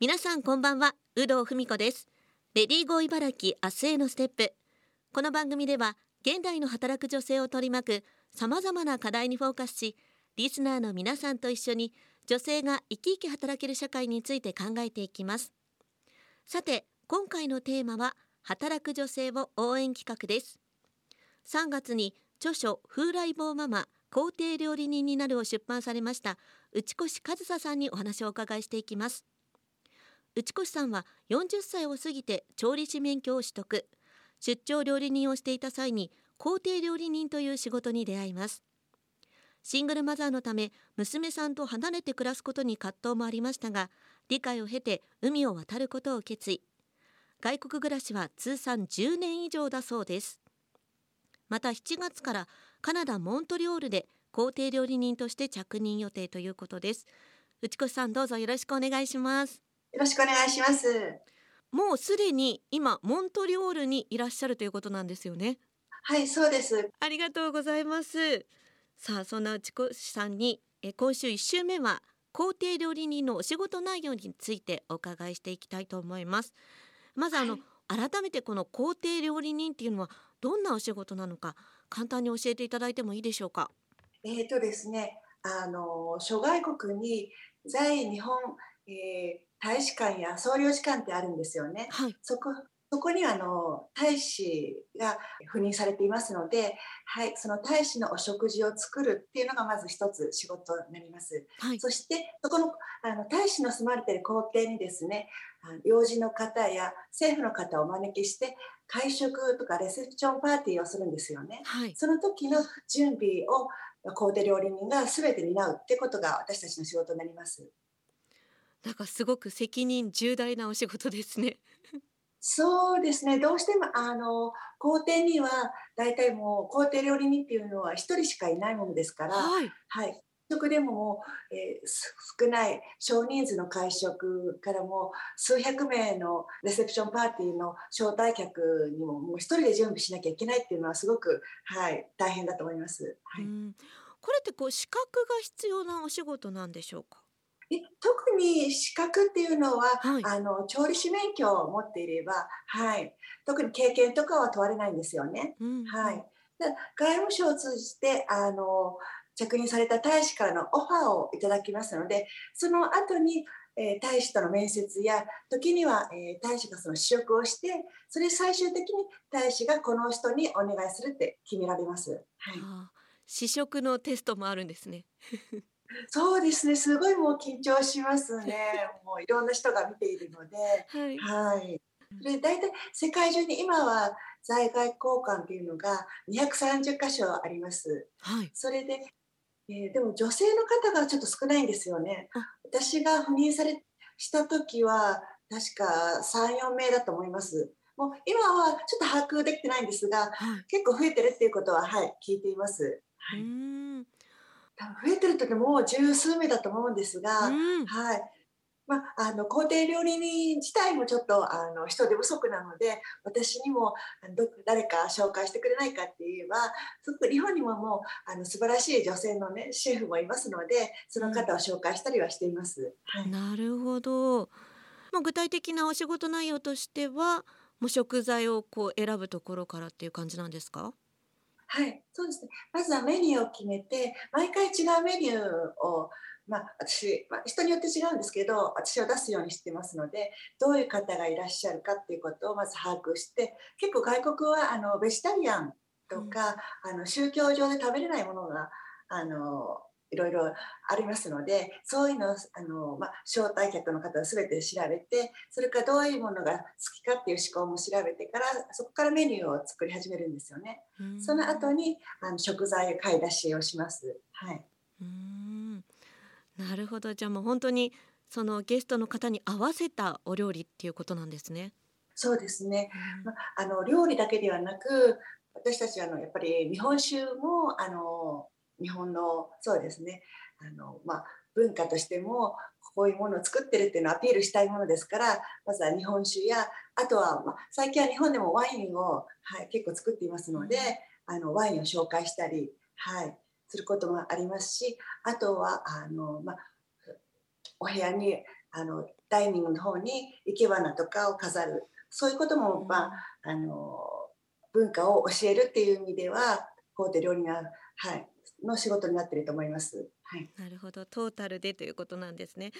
皆さんこんばんは有働文子です。レディーゴー茨城明日へのステップ。この番組では現代の働く女性を取り巻く様々な課題にフォーカスしリスナーの皆さんと一緒に女性が生き生き働ける社会について考えていきます。さて今回のテーマは働く女性を応援企画です。3月に著書風来坊ママ皇帝料理人になるを出版されました内越和沙さんにお話をお伺いしていきます。内越さんは40歳を過ぎて調理師免許を取得。出張料理人をしていた際に皇帝料理人という仕事に出会います。シングルマザーのため娘さんと離れて暮らすことに葛藤もありましたが理解を経て海を渡ることを決意。外国暮らしは通算10年以上だそうです。また7月からカナダモントリオールで皇帝料理人として着任予定ということです。内越さんどうぞよろしくお願いします。よろしくお願いします。もうすでに今モントリオールにいらっしゃるということなんですよね。はい、そうです。ありがとうございます。さあ、そんな内越さんにえ今週1週目は皇帝料理人のお仕事内容についてお伺いしていきたいと思います。まずあの、はい、改めてこの皇帝料理人っていうのはどんなお仕事なのか簡単に教えていただいてもいいでしょうか？えっ、とですね、あの諸外国に在日本、えー、大使館や総領事館ってあるんですよね。はい、そこそこにあの大使が赴任されていますので、はい、その大使のお食事を作るっていうのがまず一つ仕事になります。はい、そしてそこのあの大使の住まれている皇帝にですね、要人の方や政府の方をお招きして会食とかレセプションパーティーをするんですよね。はい、その時の準備を皇帝料理人が全て担うってことが私たちの仕事になります。なんかすごく責任重大なお仕事ですね。そうですね。どうしてもあの皇帝には大体もう皇帝料理人っていうのは一人しかいないものですから、はい、はい、食でももう、えー、少ない少人数の会食からも数百名のレセプションパーティーの招待客にももう一人で準備しなきゃいけないっていうのはすごくはい大変だと思います。はい、これってこう資格が必要なお仕事なんでしょうか？特に資格っていうのは、はい、あの調理師免許を持っていれば、はい、特に経験とかは問われないんですよね。うん、はい、外務省を通じてあの着任された大使からのオファーをいただきますのでその後に、えー、大使との面接や時には、えー、大使がその試食をしてそれ最終的に大使がこの人にお願いするって決められます。はい、試食のテストもあるんですね。そうですね、すごいもう緊張しますね。もういろんな人が見ているので、はい。はい。で、大体世界中に今は在外交換っていうのが230箇所あります。はい。それで、えー、でも女性の方がちょっと少ないんですよね。私が赴任されした時は確か3、4名だと思います。もう今はちょっと把握できてないんですが、はい、結構増えてるっていうことは、はい、聞いています。はい、増えてる時もう十数名だと思うんですが、うん、はい。まあ、あの皇帝料理人自体もちょっとあの人手不足なので私にも誰か紹介してくれないかって言えばすごく日本にももうあの素晴らしい女性の、ね、シェフもいますのでその方を紹介したりはしています。はい、なるほど、まあ、具体的なお仕事内容としてはもう食材をこう選ぶところからっていう感じなんですか？はい、そうですね。まずはメニューを決めて、毎回違うメニューを、まあ、私、まあ、人によって違うんですけど、私は出すようにしてますので、どういう方がいらっしゃるかっていうことをまず把握して、結構外国はあのベジタリアンとか、うん、あの宗教上で食べれないものがあのいろいろありますのでそういうのをあの、まあ、招待客の方を全て調べてそれからどういうものが好きかっていう思考も調べてからそこからメニューを作り始めるんですよね。その後にあの食材買い出しをします。はい、うんなるほどじゃあもう本当にそのゲストの方に合わせたお料理っていうことなんですね。そうですね、まあの料理だけではなく私たちはあのやっぱり日本酒もあの日本のそうですね。あの、まあ、文化としてもこういうものを作ってるっていうのをアピールしたいものですからまずは日本酒やあとは、まあ、最近は日本でもワインを、はい、結構作っていますのであのワインを紹介したり、はい、することもありますしあとはあの、まあ、お部屋にあのダイニングの方に生け花とかを飾るそういうことも、まあ、あの文化を教えるっていう意味では法廷料理人は、はい、の仕事になっていると思います。はい、なるほどトータルでということなんですね。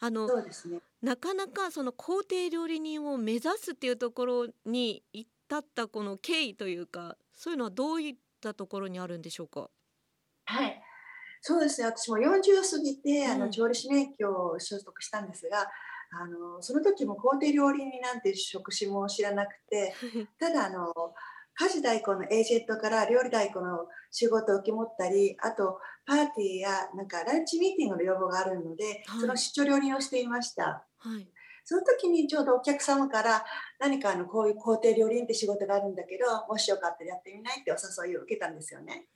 あのそうですねなかなかその皇帝料理人を目指すっていうところに至ったこの経緯というかそういうのはどういったところにあるんでしょうか？はいそうですね私も40を過ぎて、あの調理師免許を取得したんですがあのその時も皇帝料理人なんて職種も知らなくて ただあの家事代行のエージェントから料理代行の仕事を受け持ったりあとパーティーやなんかランチミーティングの要望があるので、はい、その出張料理をしていました。はいその時にちょうどお客様から何かあのこういう工程料理人って仕事があるんだけどもしよかったらやってみないってお誘いを受けたんですよね。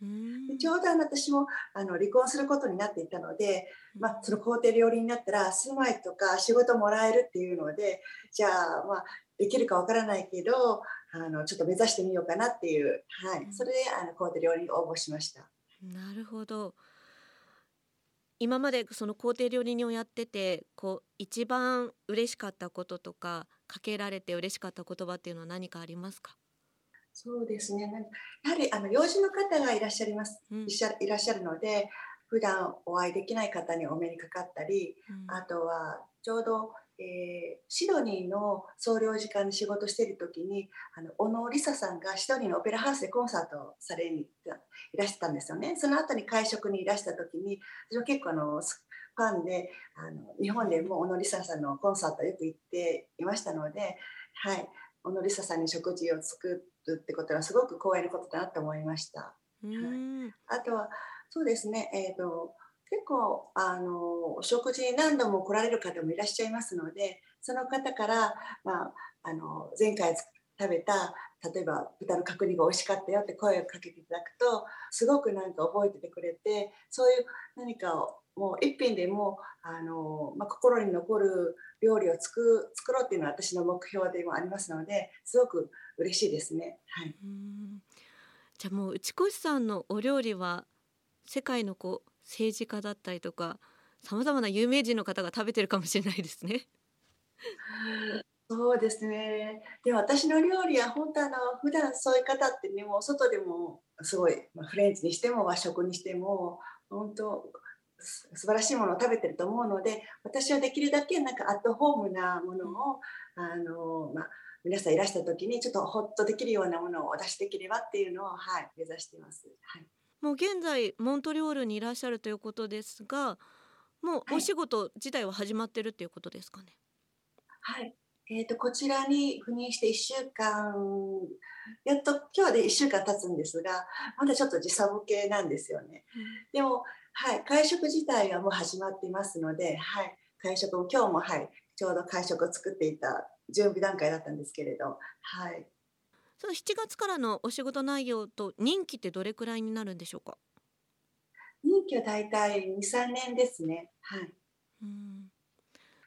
でちょうど私もあの離婚することになっていたので、まあ、その工程料理になったら住まいとか仕事もらえるっていうのでじゃあまあできるかわからないけどあのちょっと目指してみようかなっていう、はい、それであの工程料理に応募しました。なるほど。今までその工程料理人をやっててこう一番嬉しかったこととかかけられて嬉しかった言葉っていうのは何かありますか？そうですね。やはりあの養子の方がいらっしゃいます、うん、いらっしゃるので普段お会いできない方にお目にかかったり、うん、あとはちょうどえー、シドニーの総領事館で仕事している時にあの小野梨沙さんがシドニーのオペラハウスでコンサートをされにいらしてたんですよね。その後に会食にいらした時に私も結構あのファンであの日本でも小野梨沙さんのコンサートよく行っていましたので、はい、小野梨沙さんに食事を作るってことはすごく光栄なことだなと思いました。はい、あとはそうですね、えーと結構あのお食事に何度も来られる方もいらっしゃいますのでその方から、まあ、あの前回食べた例えば豚の角煮が美味しかったよって声をかけていただくとすごくなんか覚えててくれてそういう何かをもう一品でもあの、まあ、心に残る料理を作作ろうっていうのは私の目標でもありますのですごく嬉しいですね。はい、じゃあもう内越さんのお料理は世界のこう政治家だったりとかさまざまな有名人の方が食べてるかもしれないですね。そうですね。で私の料理は本当あの普段そういう方ってねもう外でもすごい、まあ、フレンチにしても和食にしても本当素晴らしいものを食べてると思うので私はできるだけなんかアットホームなものをあの、まあ、皆さんいらした時にちょっとホッとできるようなものをお出しできればっていうのを、はい、目指しています。はいもう現在モントリオールにいらっしゃるということですがもうお仕事自体は始まってるっていうことですかね？はい、えーと、こちらに赴任して1週間やっと今日で1週間経つんですがまだちょっと時差ボケなんですよね。うん、でも、はい、会食自体はもう始まっていますので、はい、会食も今日も、はい、ちょうど会食を作っていた準備段階だったんですけれど、はい、その7月からのお仕事内容と任期ってどれくらいになるんでしょうか？任期はだいたい23年ですね。はい。うん。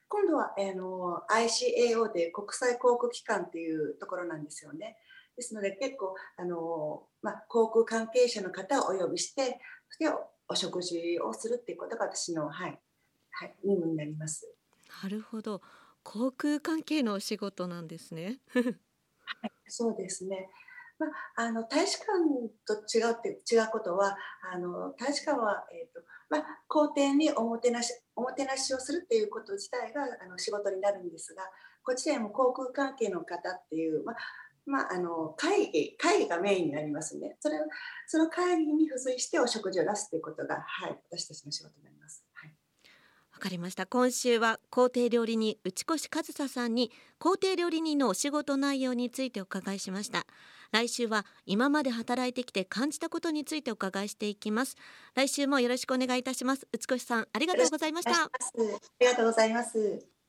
今度はあの ICAO で国際航空機関っていうところなんですよね。ですので結構あの、まあ、航空関係者の方をお呼びしてそしてお食事をするっていうことが私の、はいはい、任務になります。なるほど。航空関係のお仕事なんですねはい、そうですね。まあ、あの大使館と違うって違うことはあの大使館は、えーとまあ、皇帝におもてなしおもてなしをするっていうこと自体があの仕事になるんですがこちらも航空関係の方っていう、まあまあ、あの会議会議がメインになりますねそれその会議に付随してお食事を出すということが、はい、私たちの仕事になります。かりました。今週は皇帝料理人内越和沙さんに皇帝料理人のお仕事内容についてお伺いしました。来週は今まで働いてきて感じたことについてお伺いしていきます。来週もよろしくお願いいたします。内越さんありがとうございました。ありがとうございます。